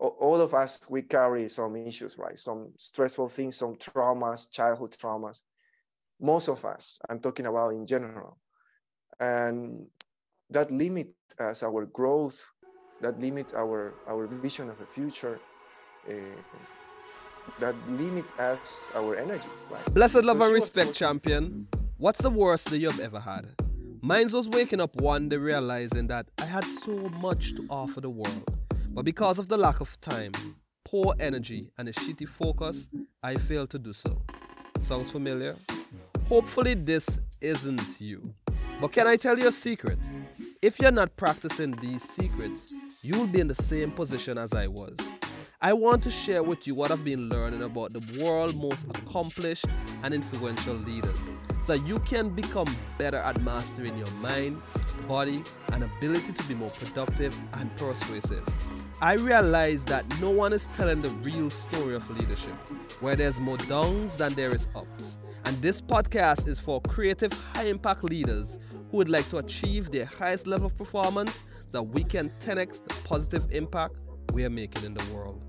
all of us we carry some issues right? Some stressful things some traumas childhood traumas. Most of us i'm talking about in general. And that limit us our growth that limit our our vision of the future uh, that limit us our energies right? Blessed love and respect champion. What's the worst that you've ever had? Mine was waking up one day realizing that I had so much to offer the world but because of the lack of time, poor energy, and a shitty focus, I failed to do so. Sounds familiar? Hopefully, this isn't you. But can I tell you a secret? If you're not practicing these secrets, you'll be in the same position as I was. I want to share with you what I've been learning about the world's most accomplished and influential leaders so that you can become better at mastering your mind, body, and ability to be more productive and persuasive. I realize that no one is telling the real story of leadership, where there's more downs than there is ups. And this podcast is for creative, high impact leaders who would like to achieve their highest level of performance so that we can 10x the positive impact we are making in the world.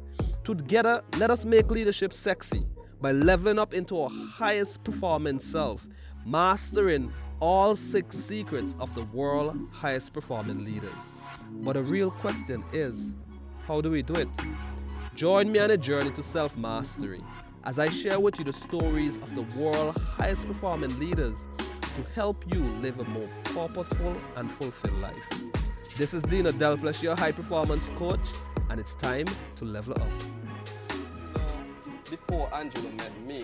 Together, let us make leadership sexy by leveling up into our highest performing self, mastering all six secrets of the world's highest performing leaders. But the real question is, how do we do it? Join me on a journey to self mastery as I share with you the stories of the world's highest performing leaders to help you live a more purposeful and fulfilled life. This is Deano Delplesh, your high performance coach, and it's time to level up. Before Angelo met me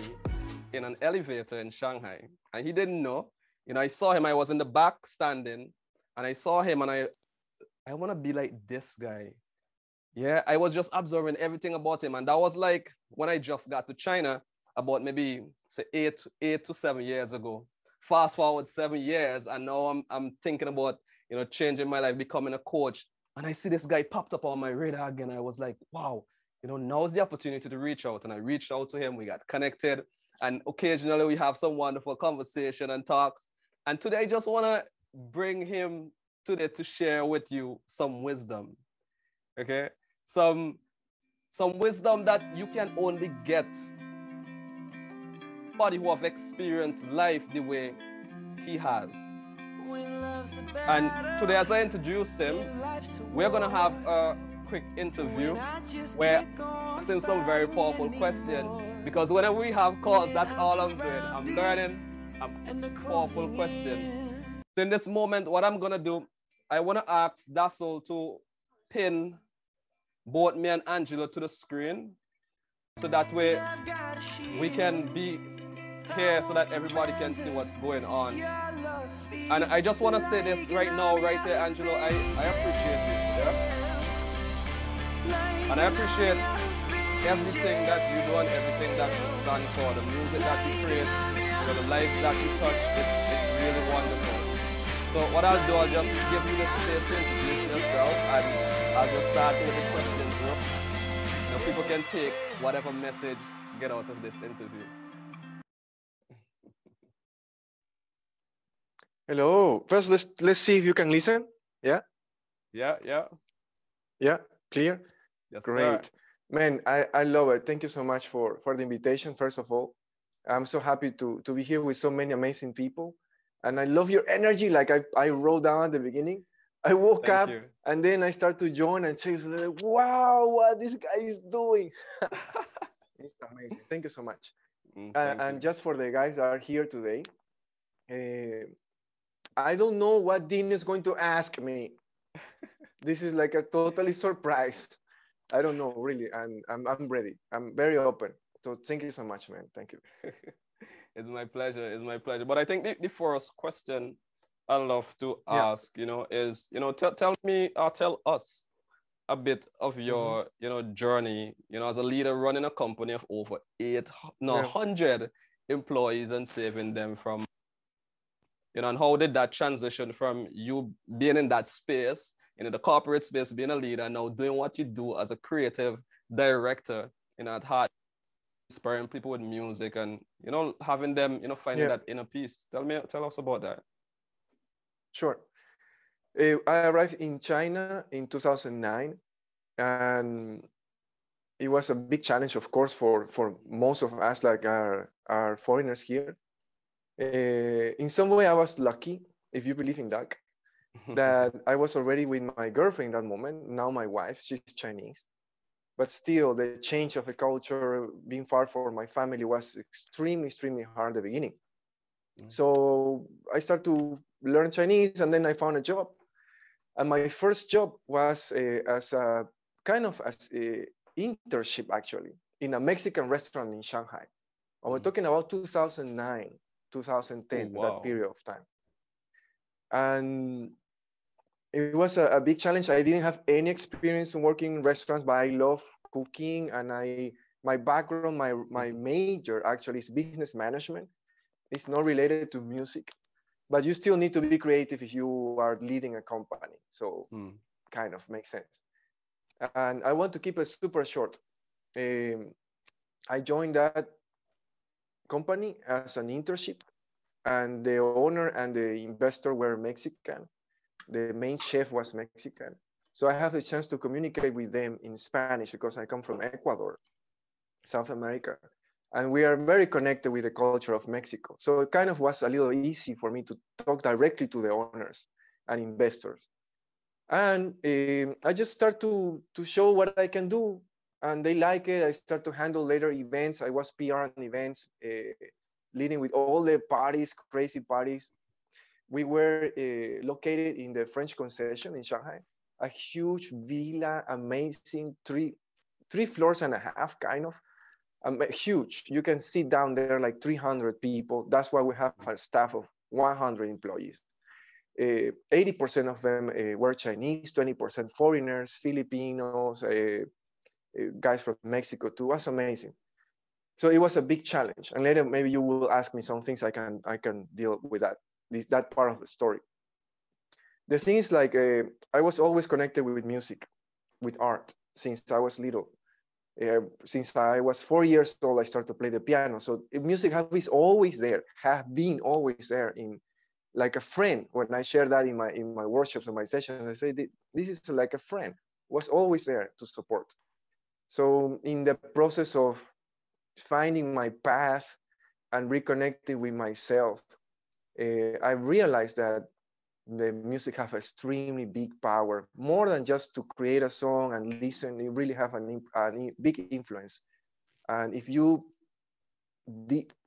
in an elevator in Shanghai, and he didn't know, you know, I saw him, I was in the back standing, and I saw him, and I, I want to be like this guy. Yeah, I was just observing everything about him. And that was like when I just got to China about maybe say eight, eight to seven years ago. Fast forward seven years, and now I'm I'm thinking about you know changing my life, becoming a coach. And I see this guy popped up on my radar again. I was like, wow, you know, now's the opportunity to reach out. And I reached out to him. We got connected. And occasionally we have some wonderful conversation and talks. And today I just want to bring him today to share with you some wisdom. Okay some some wisdom that you can only get somebody who have experienced life the way he has. And today, as I introduce him, we're gonna have a quick interview where I ask him some very powerful questions. Because whenever we have calls, that's all I'm doing. I'm learning. I'm powerful question. So in this moment, what I'm gonna do, I wanna ask Dassel to pin both me and Angelo to the screen so that way we can be here so that everybody can see what's going on. And I just want to say this right now, right here, Angelo. I, I appreciate you. Yeah? And I appreciate everything that you do and everything that you stand for, the music that you create, for the lives that you touch. It's, it's really wonderful. So what I'll do, I'll just give you the space to introduce yourself and I'll just start with the questions. You know? you people can take whatever message get out of this interview. Hello. First, let's let's see if you can listen. Yeah. Yeah. Yeah. Yeah. Clear. Yes, Great. sir. Man, I, I love it. Thank you so much for for the invitation. First of all, I'm so happy to to be here with so many amazing people, and I love your energy. Like I I wrote down at the beginning. I woke Thank up you. and then I start to join and say, like, "Wow, what this guy is doing!" it's amazing. Thank you so much. Mm, and just for the guys that are here today, uh, I don't know what Dean is going to ask me. this is like a totally surprise. I don't know really, and I'm I'm ready. I'm very open. So thank you so much, man. Thank you. it's my pleasure. It's my pleasure. But I think the, the first question I love to Yeah. ask, you know, is you know, tell tell me or tell us a bit of Mm-hmm. your you know journey, you know, as a leader running a company of over eight no Yeah. hundred employees and saving them from you know, and how did that transition from you being in that space, you know, the corporate space, being a leader, now doing what you do as a creative director, you know, at heart, inspiring people with music and you know, having them, you know, finding Yeah. that inner peace. Tell me, tell us about that. Sure. Uh, I arrived in China in 2009, and it was a big challenge, of course, for for most of us, like our our foreigners here. Uh, in some way, I was lucky, if you believe in that, that I was already with my girlfriend that moment. Now my wife, she's Chinese, but still, the change of a culture, being far from my family, was extremely, extremely hard at the beginning. Mm. So I started to learn Chinese, and then I found a job. And my first job was uh, as a kind of as a internship actually in a Mexican restaurant in Shanghai. And we're mm. talking about 2009, 2010, oh, wow. that period of time. And it was a, a, big challenge. I didn't have any experience in working in restaurants, but I love cooking and I my background, my my major actually is business management. It's not related to music, but you still need to be creative if you are leading a company. So mm. kind of makes sense and I want to keep it super short. Um, I joined that company as an internship, and the owner and the investor were Mexican. The main chef was Mexican. So I have the chance to communicate with them in Spanish because I come from Ecuador, South America. And we are very connected with the culture of Mexico. So it kind of was a little easy for me to talk directly to the owners and investors. And um, i just start to to show what i can do. And they like it. I start to handle later events. I was pr on events uh, leading with all the parties crazy parties. We were uh, located in the french concession in shanghai. A huge villa amazing three three floors and a half kind of um, huge you can sit down there like 300 people that's why we have a staff of 100 employees 80% uh, of them uh, were Chinese, 20% foreigners, Filipinos, uh, guys from Mexico too. Was amazing. So it was a big challenge. And later, maybe you will ask me some things I can I can deal with that this, that part of the story. The thing is, like, uh, I was always connected with music, with art since I was little. Uh, since I was four years old, I started to play the piano. So music is always there, have been always there in like a friend. When I share that in my in my workshops and my sessions, I say this is like a friend. Was always there to support. So in the process of finding my path and reconnecting with myself, uh, I realized that the music have extremely big power, more than just to create a song and listen. It really have an, a big influence. And if you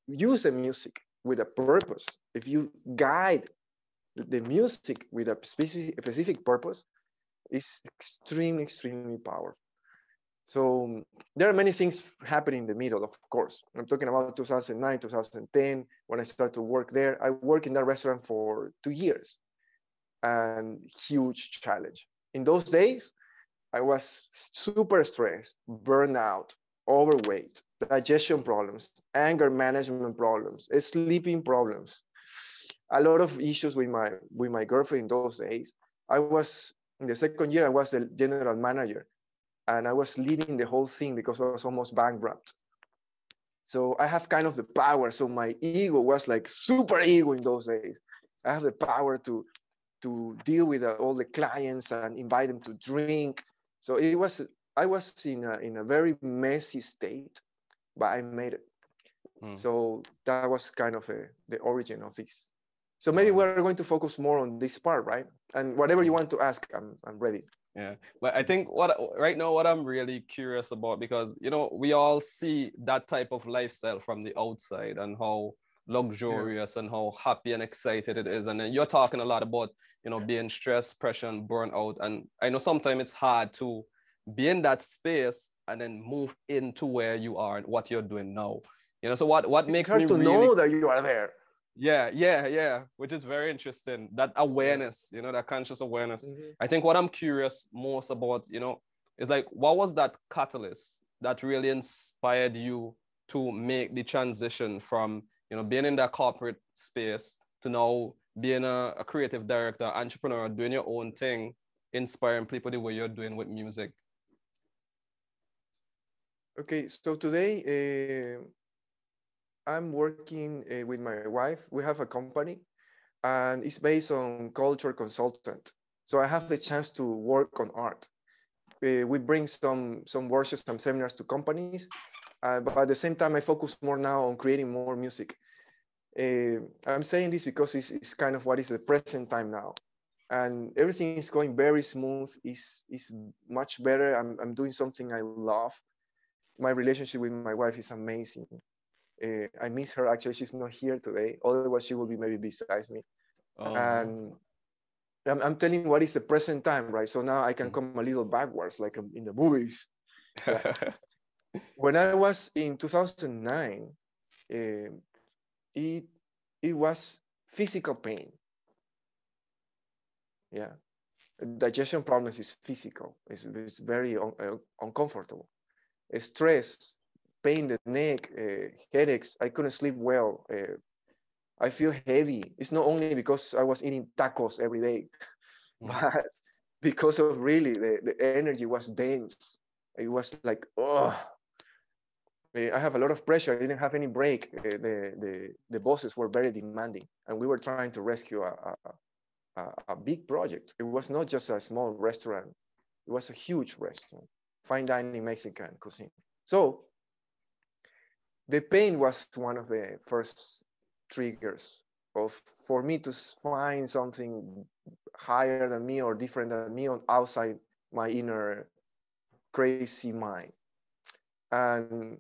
use the music with a purpose, if you guide the music with a specific, specific purpose, it's extremely, extremely powerful. So there are many things happening in the middle, of course. I'm talking about 2009, 2010, when I started to work there. I worked in that restaurant for two years and huge challenge. In those days, I was super stressed, burnout, overweight, digestion problems, anger management problems, sleeping problems, a lot of issues with my with my girlfriend in those days. I was in the second year, I was the general manager, and I was leading the whole thing because I was almost bankrupt. So I have kind of the power. So my ego was like super ego in those days. I have the power to to deal with uh, all the clients and invite them to drink. So it was I was in a, in a very messy state, but I made it. Mm. So that was kind of a, the origin of this. So maybe we're going to focus more on this part, right? And whatever you want to ask, I'm, I'm ready. Yeah, but I think what right now what I'm really curious about because you know we all see that type of lifestyle from the outside and how luxurious yeah. and how happy and excited it is, and then you're talking a lot about you know being stressed, pressure, and burnout, and I know sometimes it's hard to be in that space and then move into where you are and what you're doing now. You know, so what what it's makes hard me to really... know that you are there. Yeah, yeah, yeah, which is very interesting. That awareness, you know, that conscious awareness. Mm-hmm. I think what I'm curious most about, you know, is like what was that catalyst that really inspired you to make the transition from, you know, being in that corporate space to now being a, a creative director, entrepreneur, doing your own thing, inspiring people the way you're doing with music? Okay, so today uh, I'm working uh, with my wife. We have a company and it's based on culture consultant. So I have the chance to work on art. uh, we bring some some workshops, some seminars to companies, uh, but at the same time, I focus more now on creating more music. Uh, I'm saying this because it's, it's kind of what is the present time now, and everything is going very smooth. It's, is much better. I'm I'm doing something I love. My relationship with my wife is amazing. Uh, I miss her. Actually, she's not here today. Otherwise, she will be maybe beside me. Oh. And I'm, I'm telling what is the present time, right? So now I can mm. come a little backwards, like in the movies. when I was in 2009, uh, it it was physical pain. Yeah, digestion problems is physical. It's, it's very un, uh, uncomfortable. Stress, pain in the neck, uh, headaches. I couldn't sleep well. Uh, I feel heavy. It's not only because I was eating tacos every day, mm. but because of really the, the energy was dense. It was like, oh, I have a lot of pressure. I didn't have any break. Uh, the, the, the bosses were very demanding, and we were trying to rescue a, a, a, big project. It was not just a small restaurant, it was a huge restaurant, fine dining Mexican cuisine. So the pain was one of the first triggers of for me to find something higher than me or different than me on outside my inner crazy mind and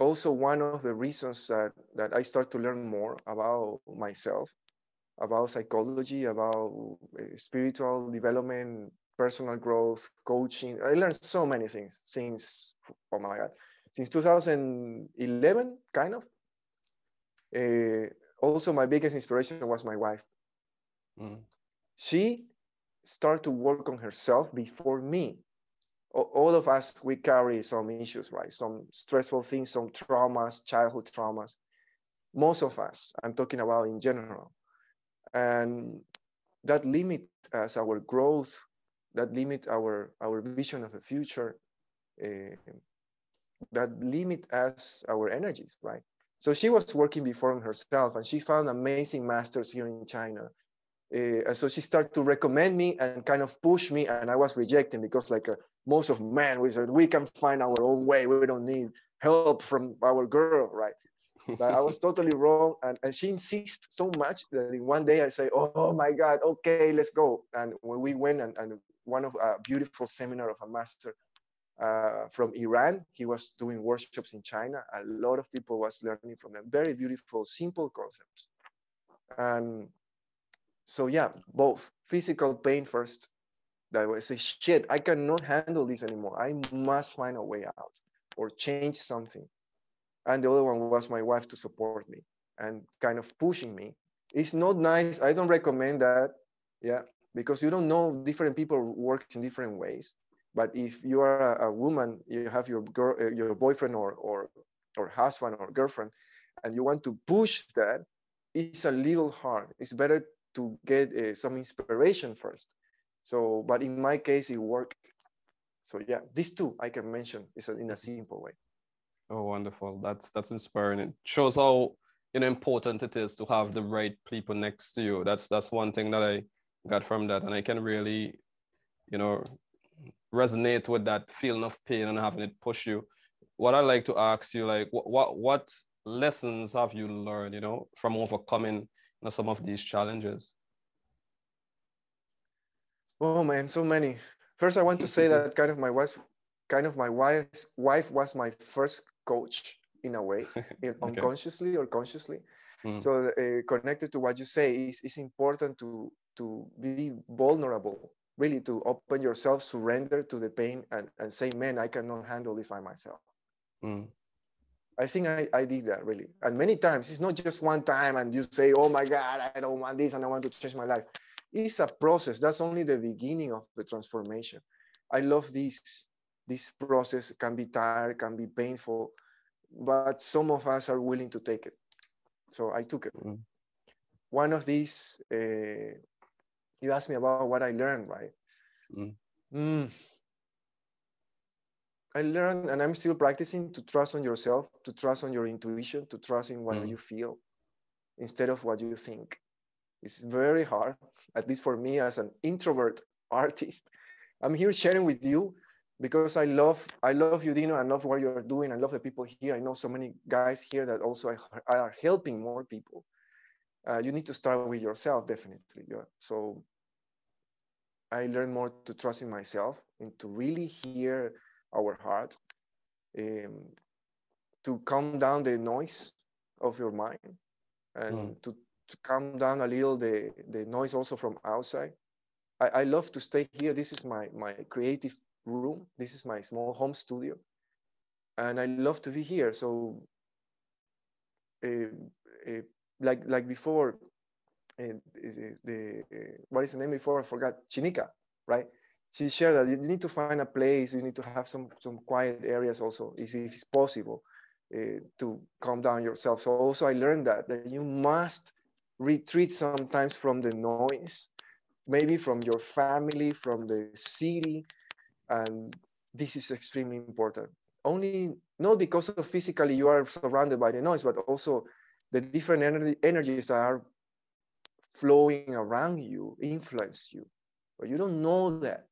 also one of the reasons that, that i start to learn more about myself about psychology about eh, spiritual development personal growth coaching i learned so many things since oh my god since 2011 kind of uh, also my biggest inspiration was my wife. Mm. She started to work on herself before me. All of us, we carry some issues, right? Some stressful things, some traumas, childhood traumas. Most of us, I'm talking about in general. And that limit us our growth, that limit our, our vision of the future, uh, that limit us our energies, right? So she was working before on herself and she found amazing masters here in China. Uh, so she started to recommend me and kind of push me and I was rejecting because like uh, most of men, we said, we can find our own way. We don't need help from our girl, right? but I was totally wrong. And, and she insists so much that in one day I say, oh my God, okay, let's go. And when we went and, and one of a beautiful seminar of a master uh, from Iran. He was doing workshops in China. A lot of people was learning from them. Very beautiful, simple concepts. And so yeah, both physical pain first. That say, shit, I cannot handle this anymore. I must find a way out or change something. And the other one was my wife to support me and kind of pushing me. It's not nice. I don't recommend that. Yeah, because you don't know different people work in different ways but if you are a, a woman, you have your girl, uh, your boyfriend or, or, or husband or girlfriend, and you want to push that, it's a little hard. It's better to get uh, some inspiration first. So, but in my case, it worked. So yeah, these two I can mention is in a mm-hmm. simple way. Oh, wonderful! That's that's inspiring. It shows how you know important it is to have the right people next to you. That's that's one thing that I got from that, and I can really, you know, resonate with that feeling of pain and having it push you what i like to ask you like what what, what lessons have you learned you know from overcoming you know, some of these challenges oh man so many first i want to say that kind of my wife kind of my wife's wife was my first coach in a way okay. unconsciously or consciously mm. so uh, connected to what you say is it's important to to be vulnerable really to open yourself, surrender to the pain, and, and say, man, I cannot handle this by myself. Mm. I think I, I did that really. And many times, it's not just one time and you say, oh my God, I don't want this and I want to change my life. It's a process. That's only the beginning of the transformation. I love this. This process can be tired, can be painful, but some of us are willing to take it. So I took it. Mm. One of these uh, you asked me about what I learned, right? Mm. Mm. I learned, and I'm still practicing to trust on yourself, to trust on your intuition, to trust in what mm. you feel instead of what you think. It's very hard, at least for me as an introvert artist. I'm here sharing with you because I love I love you, Deano. I love what you're doing. I love the people here. I know so many guys here that also are helping more people. Uh, you need to start with yourself, definitely. Yeah. So I learned more to trust in myself and to really hear our heart, um, to calm down the noise of your mind, and mm. to, to calm down a little the, the noise also from outside. I, I love to stay here. This is my, my creative room. This is my small home studio. And I love to be here. So, uh, uh, like like before, uh, the what is the name before? I forgot. Chinika, right? She shared that you need to find a place. You need to have some some quiet areas also, if if it's possible, to calm down yourself. So also I learned that that you must retreat sometimes from the noise, maybe from your family, from the city, and this is extremely important. Only not because of physically you are surrounded by the noise, but also the different energy, energies that are flowing around you influence you. But you don't know that.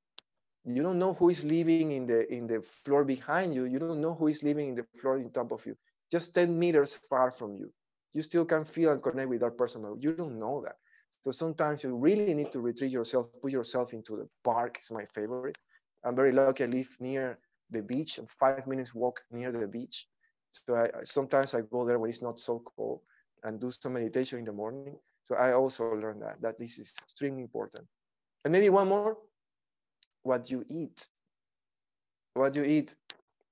You don't know who is living in the in the floor behind you. You don't know who is living in the floor in top of you. Just 10 meters far from you. You still can feel and connect with that person. But you don't know that. So sometimes you really need to retreat yourself, put yourself into the park. Is my favorite I'm very lucky. I live near the beach, five minutes walk near the beach. So I, sometimes I go there when it's not so cold and do some meditation in the morning. So I also learned that that this is extremely important. And maybe one more, what you eat. What you eat.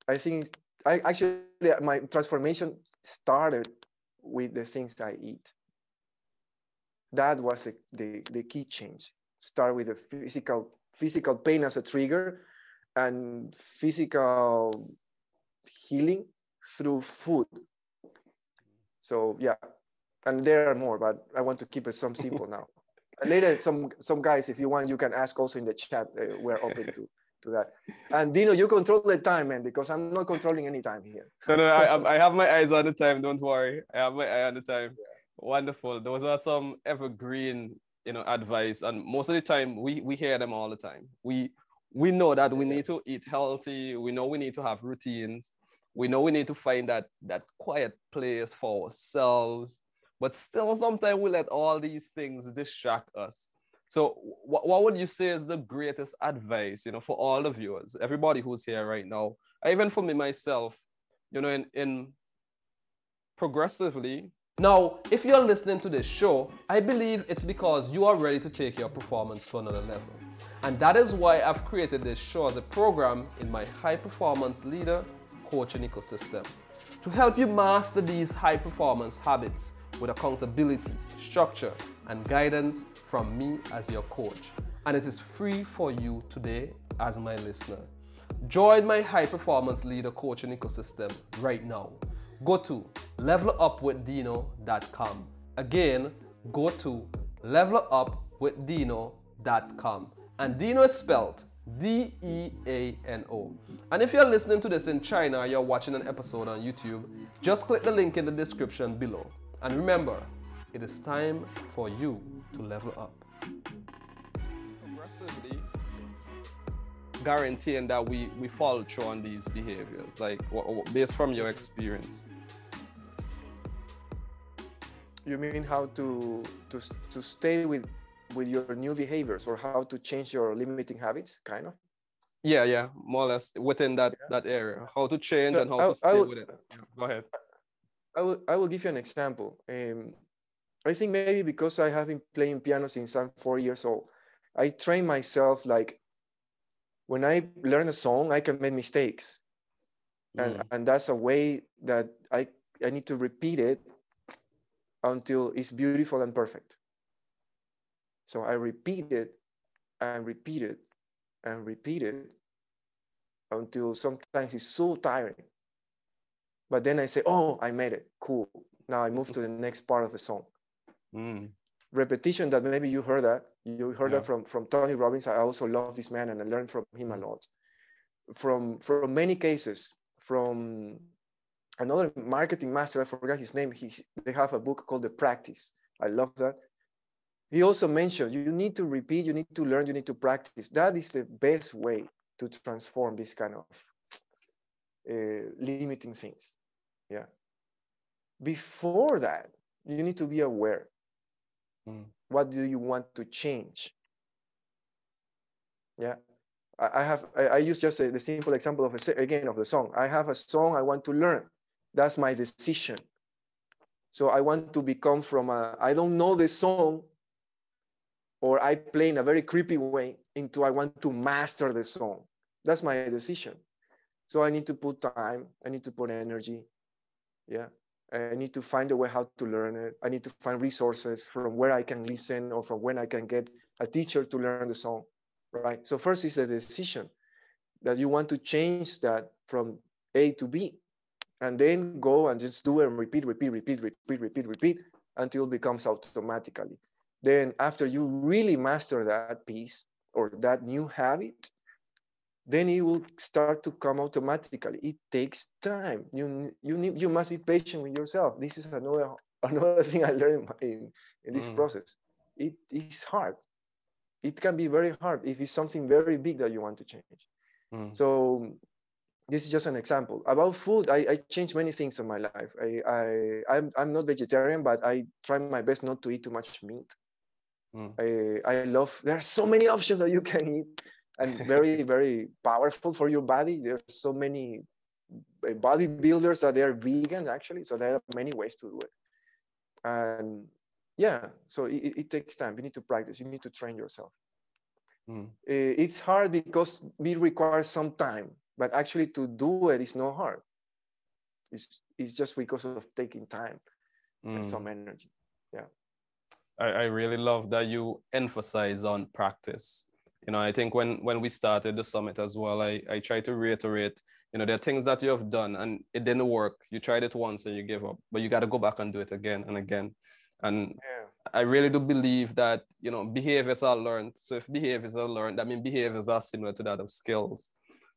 I think I actually my transformation started with the things I eat. That was a, the the key change. Start with the physical physical pain as a trigger and physical healing through food. So yeah, and there are more, but I want to keep it some simple now. later, some some guys, if you want, you can ask also in the chat. Uh, we're open to to that. And Deano, you control the time, man, because I'm not controlling any time here. no, no, I, I have my eyes on the time. Don't worry, I have my eye on the time. Yeah. Wonderful. Those are some evergreen you know advice and most of the time we we hear them all the time we we know that we need to eat healthy we know we need to have routines we know we need to find that that quiet place for ourselves but still sometimes we let all these things distract us so what, what would you say is the greatest advice you know for all the viewers everybody who's here right now even for me myself you know in in progressively now, if you're listening to this show, I believe it's because you are ready to take your performance to another level. And that is why I've created this show as a program in my high performance leader coaching ecosystem to help you master these high performance habits with accountability, structure, and guidance from me as your coach. And it is free for you today as my listener. Join my high performance leader coaching ecosystem right now go to levelupwithdeano.com. Again, go to levelupwithdeano.com. And Deano is spelled D E A N O. And if you're listening to this in China or you're watching an episode on YouTube, just click the link in the description below. And remember, it is time for you to level up. Progressively guaranteeing that we, we follow through on these behaviors, like based from your experience. You mean how to to to stay with with your new behaviors or how to change your limiting habits, kind of? Yeah, yeah, more or less within that yeah. that area. How to change so and how I, to stay will, with it. Yeah, go ahead. I will I will give you an example. Um, I think maybe because I have been playing piano since I'm four years old, I train myself like when I learn a song, I can make mistakes. Mm. And, and that's a way that I, I need to repeat it until it's beautiful and perfect. So I repeat it and repeat it and repeat it until sometimes it's so tiring. But then I say, oh, I made it. Cool. Now I move to the next part of the song. Mm. Repetition that maybe you heard that. You heard yeah. that from, from Tony Robbins. I also love this man and I learned from him a mm. lot. From from many cases, from another marketing master, I forgot his name. He, they have a book called The Practice. I love that. he also mentioned you need to repeat, you need to learn, you need to practice. That is the best way to transform this kind of uh, limiting things. Yeah. Before that, you need to be aware. Mm. What do you want to change? Yeah. I, I have, I, I, use just a, the simple example of a, again of the song. I have a song I want to learn. That's my decision. So I want to become from a, I don't know the song, or I play in a very creepy way into I want to master the song. That's my decision. So I need to put time, I need to put energy. Yeah. I need to find a way how to learn it. I need to find resources from where I can listen or from when I can get a teacher to learn the song. Right. So first is a decision that you want to change that from A to B. And then go and just do and repeat, repeat, repeat, repeat, repeat, repeat until it becomes automatically then after you really master that piece or that new habit then it will start to come automatically. It takes time. You you need you must be patient with yourself. This is another another thing i learned in, in this mm. process. It is hard. It can be very hard if it's something very big that you want to change. Mm. so this is just an example. About food i, I changed many things in my life. I, I I'm, I'm not vegetarian but i try my best not to eat too much meat. Mm. I, I love, there are so many options that you can eat and very, very powerful for your body. There's so many eh, bodybuilders that they are vegan actually. So there are many ways to do it. And yeah, so it, it takes time. You need to practice, you need to train yourself. Mm. It's hard because it requires some time, but actually to do it is not hard. It's, it's just because of taking time mm. and some energy. Yeah. I, I really love that you emphasize on practice. You know, I think when when we started the summit as well, I, I try to reiterate, you know, there are things that you have done and it didn't work. You tried it once and you gave up, but you got to go back and do it again and again. And yeah. I really do believe that, you know, behaviors are learned. So if behaviors are learned, I mean, behaviors are similar to that of skills.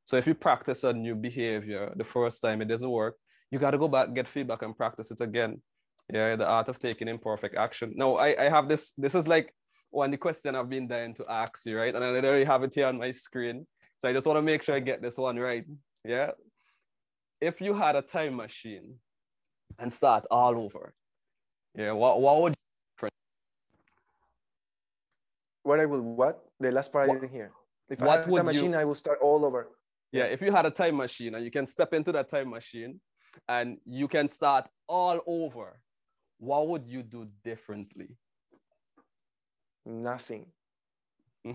So if you practice a new behavior the first time it doesn't work, you got to go back, get feedback, and practice it again. Yeah, the art of taking imperfect action. No, I, I have this. This is like one the question I've been dying to ask you, right? And I already have it here on my screen. So I just want to make sure I get this one right. Yeah. If you had a time machine and start all over, yeah, what what would what I will what? The last part what, I didn't hear. If what I had a time machine, I will start all over. Yeah, if you had a time machine and you can step into that time machine and you can start all over, what would you do differently? Nothing.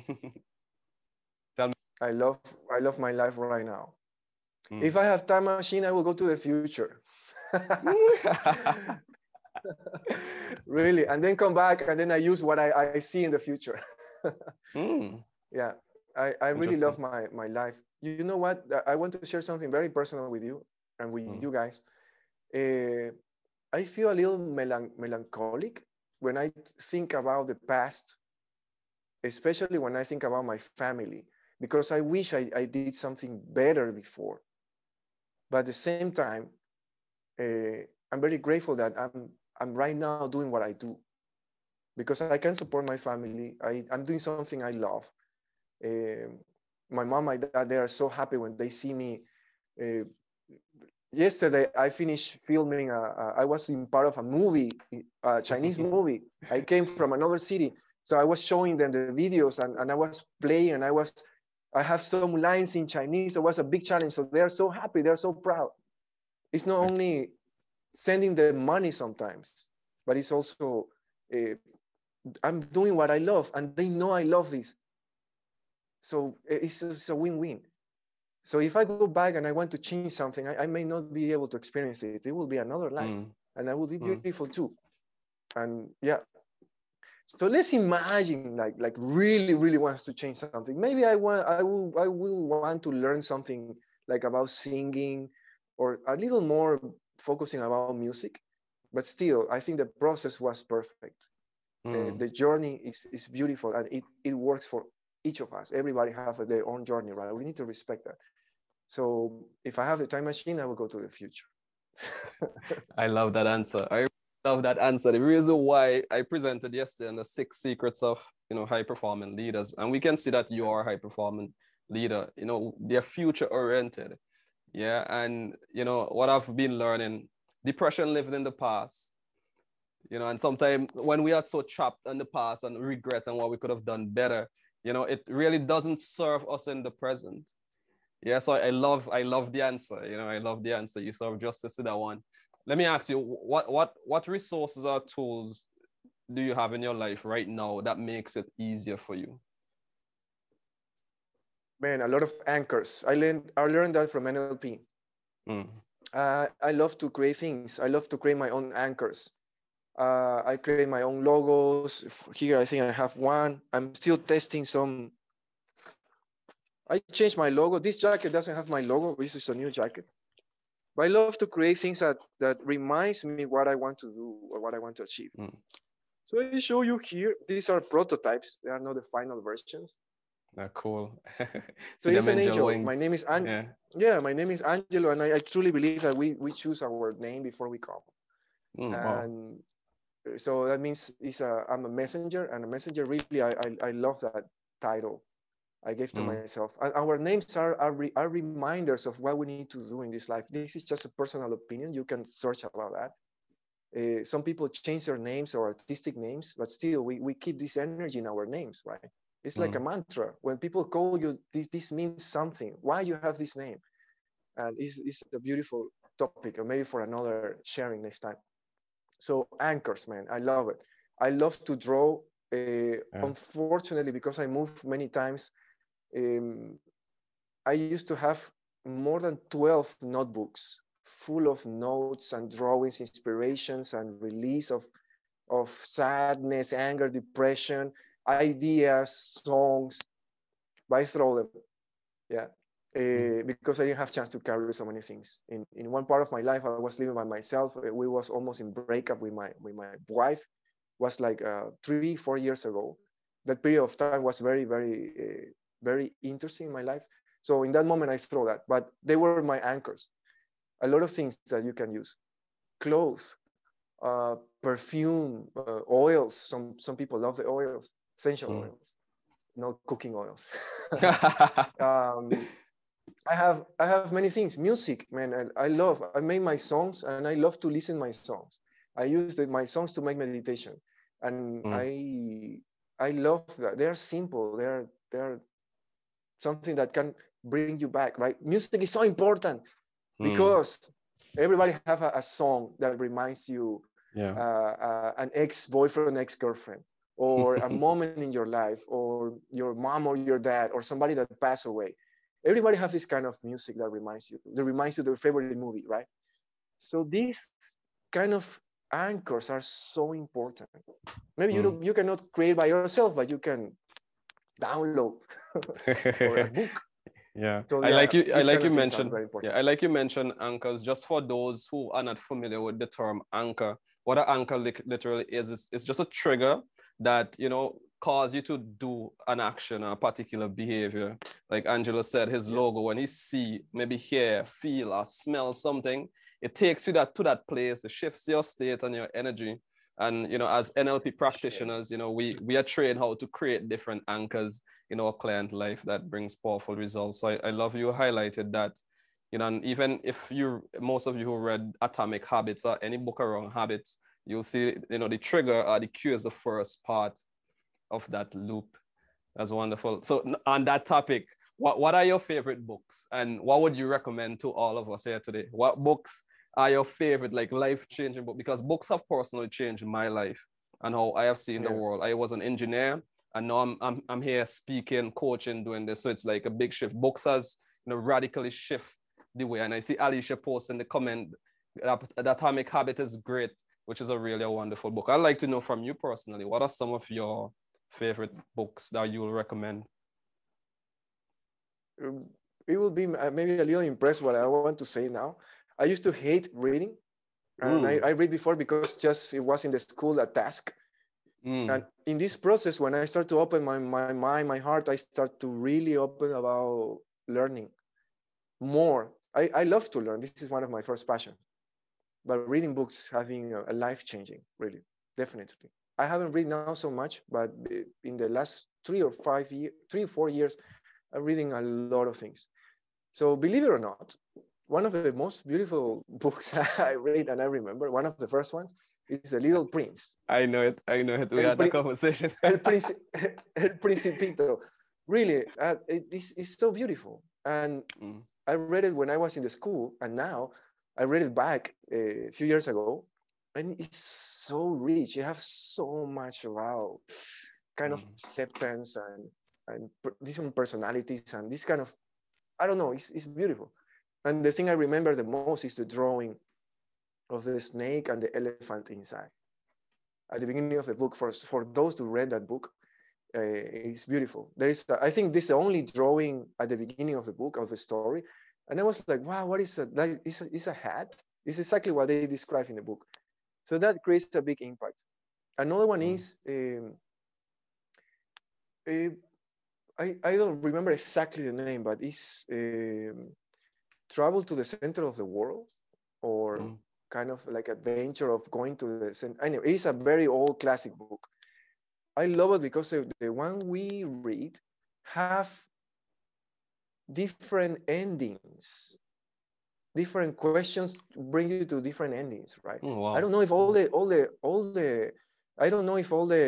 Tell me. I love I love my life right now. Mm. If I have time machine, I will go to the future. really, and then come back and then I use what I, I see in the future. mm. Yeah, I, I really love my, my life. You know what? I want to share something very personal with you and with mm. you guys. Uh, I feel a little melan melancholic when I think about the past, especially when I think about my family, because I wish I, I did something better before. But at the same time, uh, I'm very grateful that I'm, I'm right now doing what I do because I can support my family. I, I'm doing something I love. Uh, my mom, my dad, they are so happy when they see me uh, yesterday I finished filming. A, a, I was in part of a movie, a Chinese movie. I came from another city, so I was showing them the videos and, and I was playing and I was. I have some lines in Chinese. It was a big challenge. So they're so happy. They're so proud. It's not only sending the money sometimes, but it's also uh, I'm doing what I love, and they know I love this. So it's, it's a win-win. So if I go back and I want to change something, I, I may not be able to experience it. It will be another life, mm. and that will be mm. beautiful mm. too. And yeah, so let's imagine like like really really wants to change something. Maybe I want I will I will want to learn something like about singing or a little more focusing about music. But still, I think the process was perfect. Mm. Uh, the journey is, is beautiful and it, it works for each of us. Everybody have their own journey, right? We need to respect that. So if I have the time machine, I will go to the future. I love that answer. I love that answer. The reason why I presented yesterday on the six secrets of you know high performing leaders, and we can see that you are a high performing leader. You know, they're future oriented. Yeah, and you know what I've been learning: depression lived in the past. You know, and sometimes when we are so trapped in the past and regret and what we could have done better, you know, it really doesn't serve us in the present. Yeah, so I love I love the answer. You know, I love the answer. You serve justice to that one. Let me ask you, what what what resources or tools do you have in your life right now that makes it easier for you? Man, a lot of anchors. I learned I learned that from NLP. Mm. Uh, I love to create things. I love to create my own anchors. Uh, I create my own logos. Here, I think I have one. I'm still testing some I changed my logo. This jacket doesn't have my logo. This is a new jacket. But I love to create things that that reminds me what I want to do or what I want to achieve. Mm. So I show you here. These are prototypes. They are not the final versions. Ah, cool. so he's an angel. Wings. My name is An- yeah. yeah, my name is Angelo, and I, I, truly believe that we we choose our name before we come. Mm, and wow. So that means it's a, I'm a messenger, and a messenger really I, I, I love that title I gave to mm. myself. And our names are, are, re, are, reminders of what we need to do in this life. This is just a personal opinion. You can search about that. Uh, some people change their names or artistic names, but still we, we keep this energy in our names, right? It's like mm. a mantra. When people call you, this, this means something. Why you have this name? And it's, it's a beautiful topic, or maybe for another sharing next time. So anchors, man, I love it. I love to draw. Uh, yeah. Unfortunately, because I move many times, um, I used to have more than 12 notebooks full of notes and drawings, inspirations and release of, of sadness, anger, depression, ideas, songs, but I throw them. Yeah. Uh, because I didn't have chance to carry so many things. In in one part of my life, I was living by myself. We was almost in breakup with my with my wife. It was like uh, three four years ago. That period of time was very very uh, very interesting in my life. So in that moment, I throw that, but they were my anchors. A lot of things that you can use, clothes, uh, perfume, uh, oils. Some some people love the oils, essential mm. oils, not cooking oils. um, I have I have many things. Music, man, I, I, love. I make my songs, and I love to listen my songs. I use the, my songs to make meditation, and mm. I I love that. They are simple. They are they are something that can bring you back, right? Music is so important mm. because everybody have a, a, song that reminds you yeah. uh, uh, an ex-boyfriend, ex-girlfriend, or a moment in your life, or your mom or your dad, or somebody that passed away. Everybody has this kind of music that reminds you, that reminds you of their favorite movie, right? So these kind of anchors are so important. Maybe mm. you don't, you cannot create by yourself, but you can download or a book. Yeah. So, I like you I like you mentioned yeah, I like you mentioned anchors just for those who are not familiar with the term anchor. What an anchor li- literally is, is it's just a trigger that you know cause you to do an action or a particular behavior. Like Angelo said, his logo, when he see, maybe hear, feel, or smell something, it takes you that to that place, it shifts your state and your energy. And you know, as NLP practitioners, you know, we we are trained how to create different anchors in our client life that brings powerful results. So I, I love you highlighted that, you know, and even if you most of you who read Atomic Habits or any book around habits, you'll see, you know, the trigger or the cue is the first part of that loop. That's wonderful. So on that topic, what, what are your favorite books and what would you recommend to all of us here today? What books are your favorite like life-changing book because books have personally changed my life and how I have seen yeah. the world. I was an engineer and now I'm, I'm I'm here speaking, coaching, doing this. So it's like a big shift. Books has you know radically shift the way. And I see Alicia post in the comment that, that Atomic Habit is great, which is a really a wonderful book. I'd like to know from you personally, what are some of your favorite books that you will recommend? Um, it will be uh, maybe a little impressed what I want to say now. I used to hate reading. And I, I, read before because just it was in the school a task. Mm. And in this process, when I start to open my, my mind, my heart, I start to really open about learning more. I, I love to learn. This is one of my first passions. but reading books having a, a life changing, really, definitely. I haven't read now so much, but in the last three or five years, three or four years, I'm reading a lot of things. So believe it or not, one of the most beautiful books I read and I remember, one of the first ones, is The Little Prince. I know it. I know it. We El had that conversation. El, Princi El Principito. Really, uh, it, it's, it's so beautiful. And mm. I read it when I was in the school, and now I read it back uh, a few years ago, and it's so rich. You have so much about kind of mm. acceptance and and different personalities and this kind of I don't know. It's it's beautiful. And the thing I remember the most is the drawing of the snake and the elephant inside. At the beginning of the book, for for those who read that book, uh, it's beautiful. There is, I think, this is the only drawing at the beginning of the book of the story, and I was like, wow, what is that? That is a, is a hat. It's exactly what they describe in the book. So that creates a big impact. Another one mm. is, um, uh, I, I don't remember exactly the name, but it's um, Travel to the Center of the World or mm. kind of like adventure of going to the center. Anyway, it's a very old classic book. I love it because the, the one we read have different endings different questions bring you to different endings right? Oh, wow. i don't know if all the all the all the i don't know if all the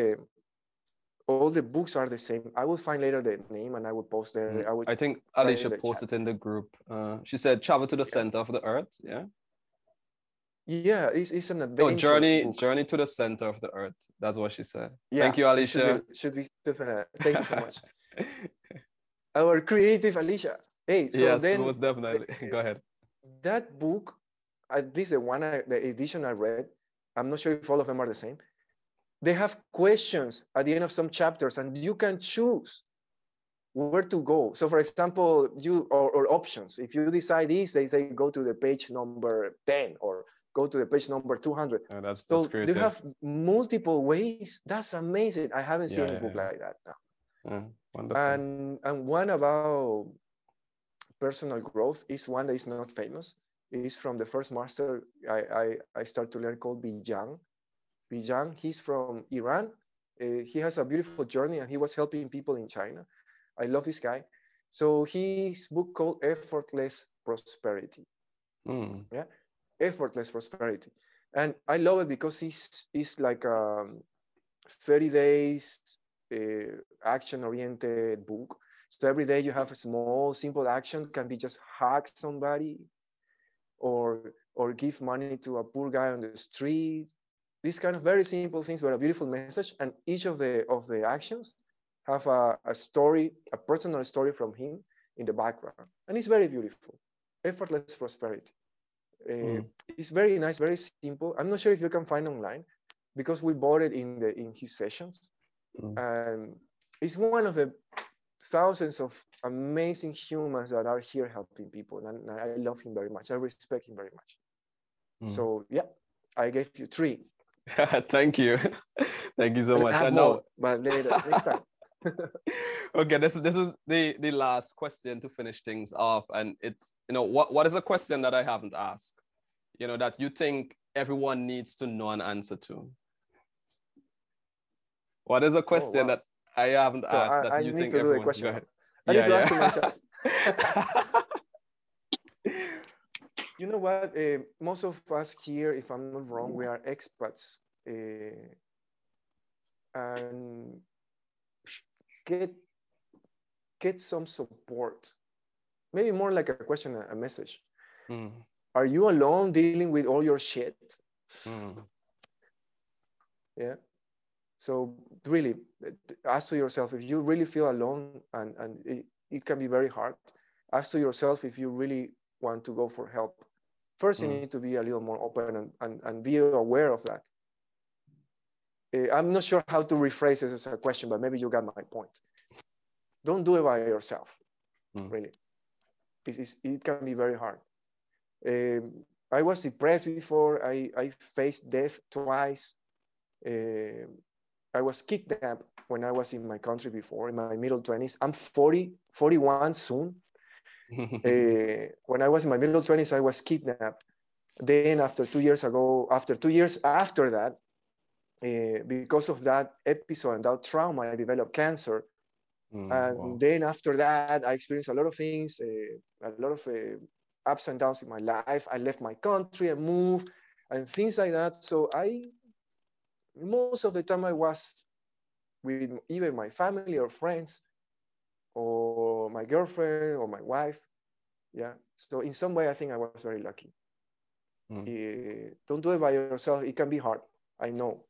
all the books are the same. I will find later the name and i will post there. Mm. i, will I think alicia posted in the group. Uh, she said travel to the yeah. center of the earth yeah? Yeah it's, it's an adventure no, journey book. journey to the center of the earth. That's what she said. Yeah, thank you alicia should be, should be thank you so much. Our creative alicia. Hey so yes then, most definitely. Go ahead that book at least the one I, the edition i read i'm not sure if all of them are the same they have questions at the end of some chapters and you can choose where to go. So for example you or, or options. If you decide this they say go to the page number 10 or go to the page number 200 oh, that's, that's so they have multiple ways. That's amazing. I haven't seen yeah, a book yeah. like that now yeah, mm, wonderful. and and one about personal growth is one that is not famous it is from the first master i i, I start to learn called Bijang Bijang. He's from Iran. Uh, he has a beautiful journey and he was helping people in China. I love this guy. So his book called Effortless Prosperity. Mm. Yeah, Effortless Prosperity. And I love it because it's, it's like a 30 days uh, action oriented book. So every day you have a small, simple action, can be just hug somebody or or give money to a poor guy on the street. These kind of very simple things but a beautiful message. And each of the of the actions have a, a story a personal story from him in the background. And it's very beautiful. Effortless prosperity. Uh, mm. it's very nice very simple. I'm not sure if you can find online because we bought it in the in his sessions. Mm. and it's one of the thousands of amazing humans that are here helping people and i love him very much i respect him very much mm. so yeah i gave you three Thank you. Thank you so much. I know. But later, next time. okay, this is this is the the last question to finish things off, and it's you know what what is a question that I haven't asked, you know that you think everyone needs to know an answer to. What is a oh, question oh, wow. that I haven't so asked I, that I you think everyone? Go ahead. I yeah, need to yeah. ask myself. you know what? Uh, most of us here, if I'm not wrong, we are expats. Uh, and get get some support. Maybe more like a question, a message. Mm. Are you alone dealing with all your shit? Mm. Yeah. So really, ask to yourself if you really feel alone, and and it, it can be very hard. Ask to yourself if you really want to go for help First, you mm. need to be a little more open and, and, and be aware of that. Uh, I'm not sure how to rephrase this as a question, but maybe you got my point. Don't do it by yourself, mm. really. It, is, it can be very hard. Um, I was depressed before. I, I faced death twice. Uh, I was kidnapped when I was in my country before, in my middle 20s. I'm 40, 41 soon. uh, when I was in my middle 20s, I was kidnapped then after two years ago, after two years after that, uh, because of that episode and that trauma, I developed cancer. Mm, and wow. then after that, I experienced a lot of things, uh, a lot of uh, ups and downs in my life. I left my country, I moved, and things like that. So I, most of the time, I was with either my family or friends, or my girlfriend or my wife. Yeah. So in some way, I think I was very lucky. Mm. Uh, don't do it by yourself. It can be hard. I know.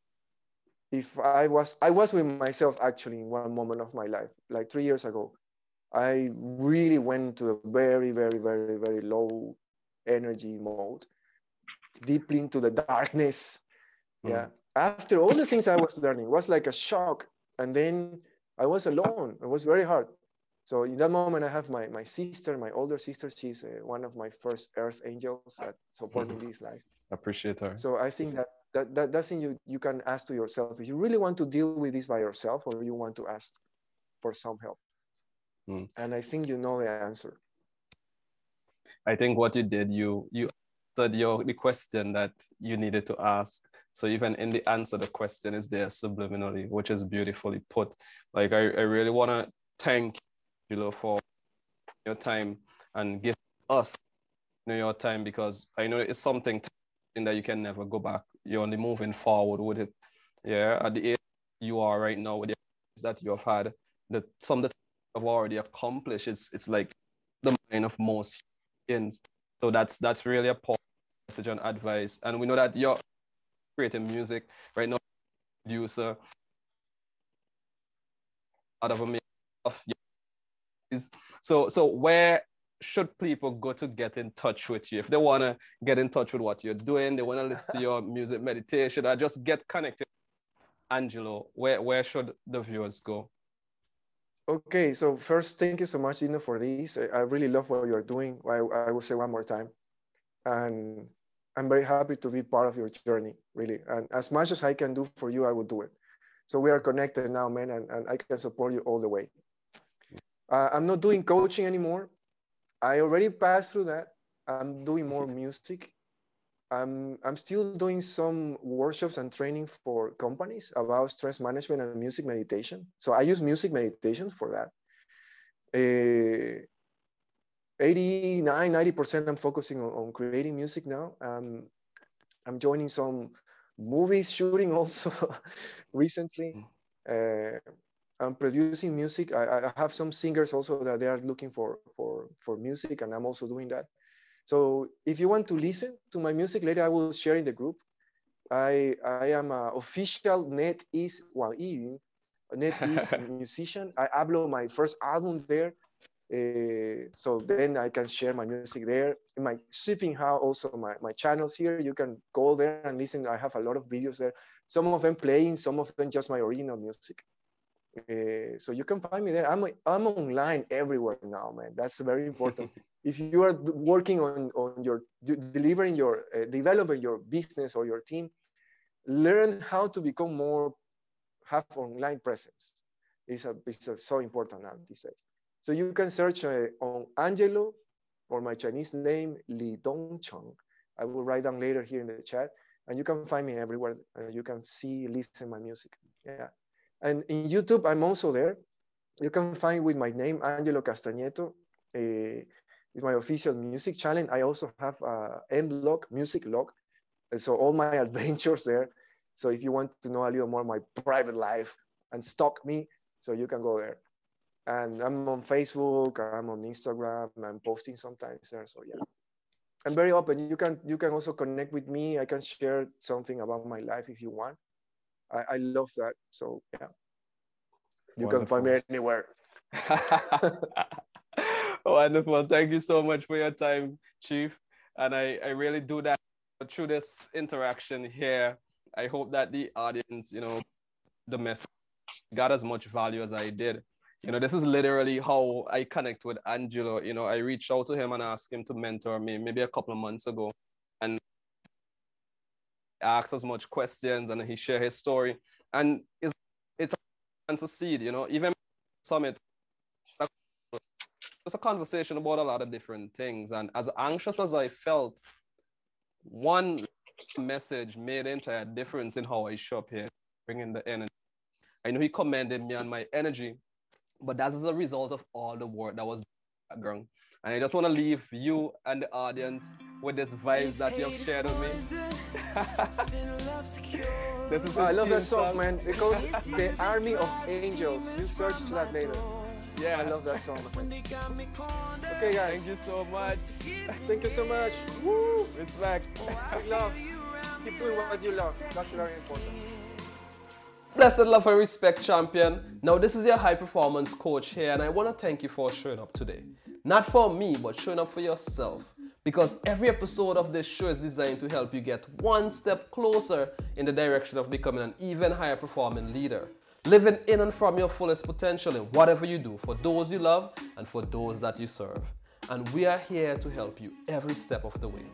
If I was, I was with myself actually in one moment of my life, like three years ago. I really went to a very, very, very, very low energy mode, deeply into the darkness. Mm. Yeah. After all the things I was learning, was like a shock. And then I was alone. It was very hard. So in that moment, I have my, my sister, my older sister. She's uh, one of my first earth angels that support me mm-hmm. this life. Appreciate her. So I think that, that, that that's thing you, you can ask to yourself if you really want to deal with this by yourself or you want to ask for some help. Mm. And I think you know the answer. I think what you did, you you answered your the question that you needed to ask. So even in the answer, the question is there subliminally, which is beautifully put. Like I, I really want to thank you for your time and give us you know, your time because I know it's something that you can never go back. You're only moving forward with it. Yeah, at the age you are right now with the that you have had, that some that have already accomplished, it's it's like the mind of most humans. So that's that's really a powerful message and advice. And we know that you're creating music right now, producer out of a of so so where should people go to get in touch with you? If they want to get in touch with what you're doing they want to listen to your music meditation or just get connected angelo where where should the viewers go? Okay so first thank you so much Deano, for this. I really love what you're doing. I, I will say one more time. And i'm very happy to be part of your journey really and as much as i can do for you i will do it so we are connected now man and, and i can support you all the way uh, I'm not doing coaching anymore. I already passed through that. I'm doing more music. I'm, I'm still doing some workshops and training for companies about stress management and music meditation. So I use music meditation for that. Uh, 89, 90% I'm focusing on, on creating music now. Um, I'm joining some movies shooting also recently. Uh, I'm producing music. I, I have some singers also that they are looking for, for, for music, and I'm also doing that. So if you want to listen to my music later, I will share in the group. I, I am an official NetEase well, NetEase musician. I upload my first album there. Uh, so then I can share my music there. In my shipping house, also my, my channels here, you can go there and listen. I have a lot of videos there. Some of them playing, some of them just my original music. Uh, so you can find me there. I'm I'm online everywhere now, man. That's very important. if you are working on on your delivering your uh, developing your business or your team, learn how to become more have online presence. It's a it's a, so important now these days. So you can search uh, on Angelo or my Chinese name Li Dongcheng. I will write down later here in the chat, and you can find me everywhere. you can see, listen my music. Yeah. And in YouTube, I'm also there. You can find with my name, Angelo Castañeto. Uh, it's my official music channel. I also have a M-Log, music log. And so all my adventures there. So if you want to know a little more my private life and stalk me, so you can go there. And I'm on Facebook, I'm on Instagram, I'm posting sometimes there. So yeah, I'm very open. You can you can also connect with me. I can share something about my life if you want. I, I love that. So yeah, you Wonderful. can find me anywhere. Wonderful. Thank you so much for your time, Chief. And I, I really do that through this interaction here. I hope that the audience, you know, the message got as much value as I did. You know, this is literally how I connect with Angelo. You know, I reached out to him and asked him to mentor me maybe a couple of months ago. And asks as much questions and he share his story. And it's it's a seed, you know, even summit it's a conversation about a lot of different things. And as anxious as I felt, one message made entire difference in how I show up here, bringing the energy. I know he commended me on my energy, but that is a result of all the work that was background. And I just want to leave you and the audience with this vibes that you have shared with me. this is I love that song, song, man. Because the army of angels. You search to that later. Yeah, I love that song. Okay, guys. Thank you so much. Thank you so much. Woo! Respect. Big love. Keep doing what you love. That's very important. Blessed love and respect, champion. Now, this is your high performance coach here, and I want to thank you for showing up today. Not for me, but showing up for yourself. Because every episode of this show is designed to help you get one step closer in the direction of becoming an even higher performing leader living in and from your fullest potential in whatever you do for those you love and for those that you serve. And we are here to help you every step of the way.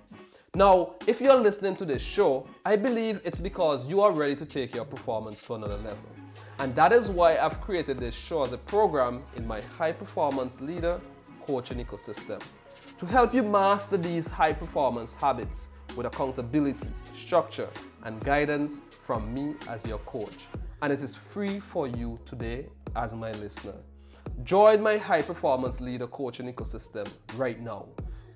Now, if you're listening to this show, I believe it's because you are ready to take your performance to another level. And that is why I've created this show as a program in my high performance leader coaching ecosystem to help you master these high performance habits with accountability, structure, and guidance from me as your coach and it is free for you today as my listener. Join my high performance leader coaching ecosystem right now.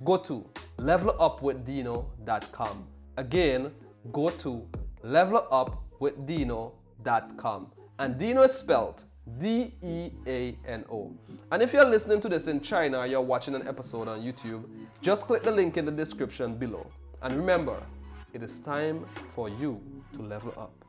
Go to levelupwithdeano.com. Again, go to levelupwithdeano.com. And Deano is spelled D E A N O. And if you're listening to this in China or you're watching an episode on YouTube, just click the link in the description below. And remember, it is time for you to level up.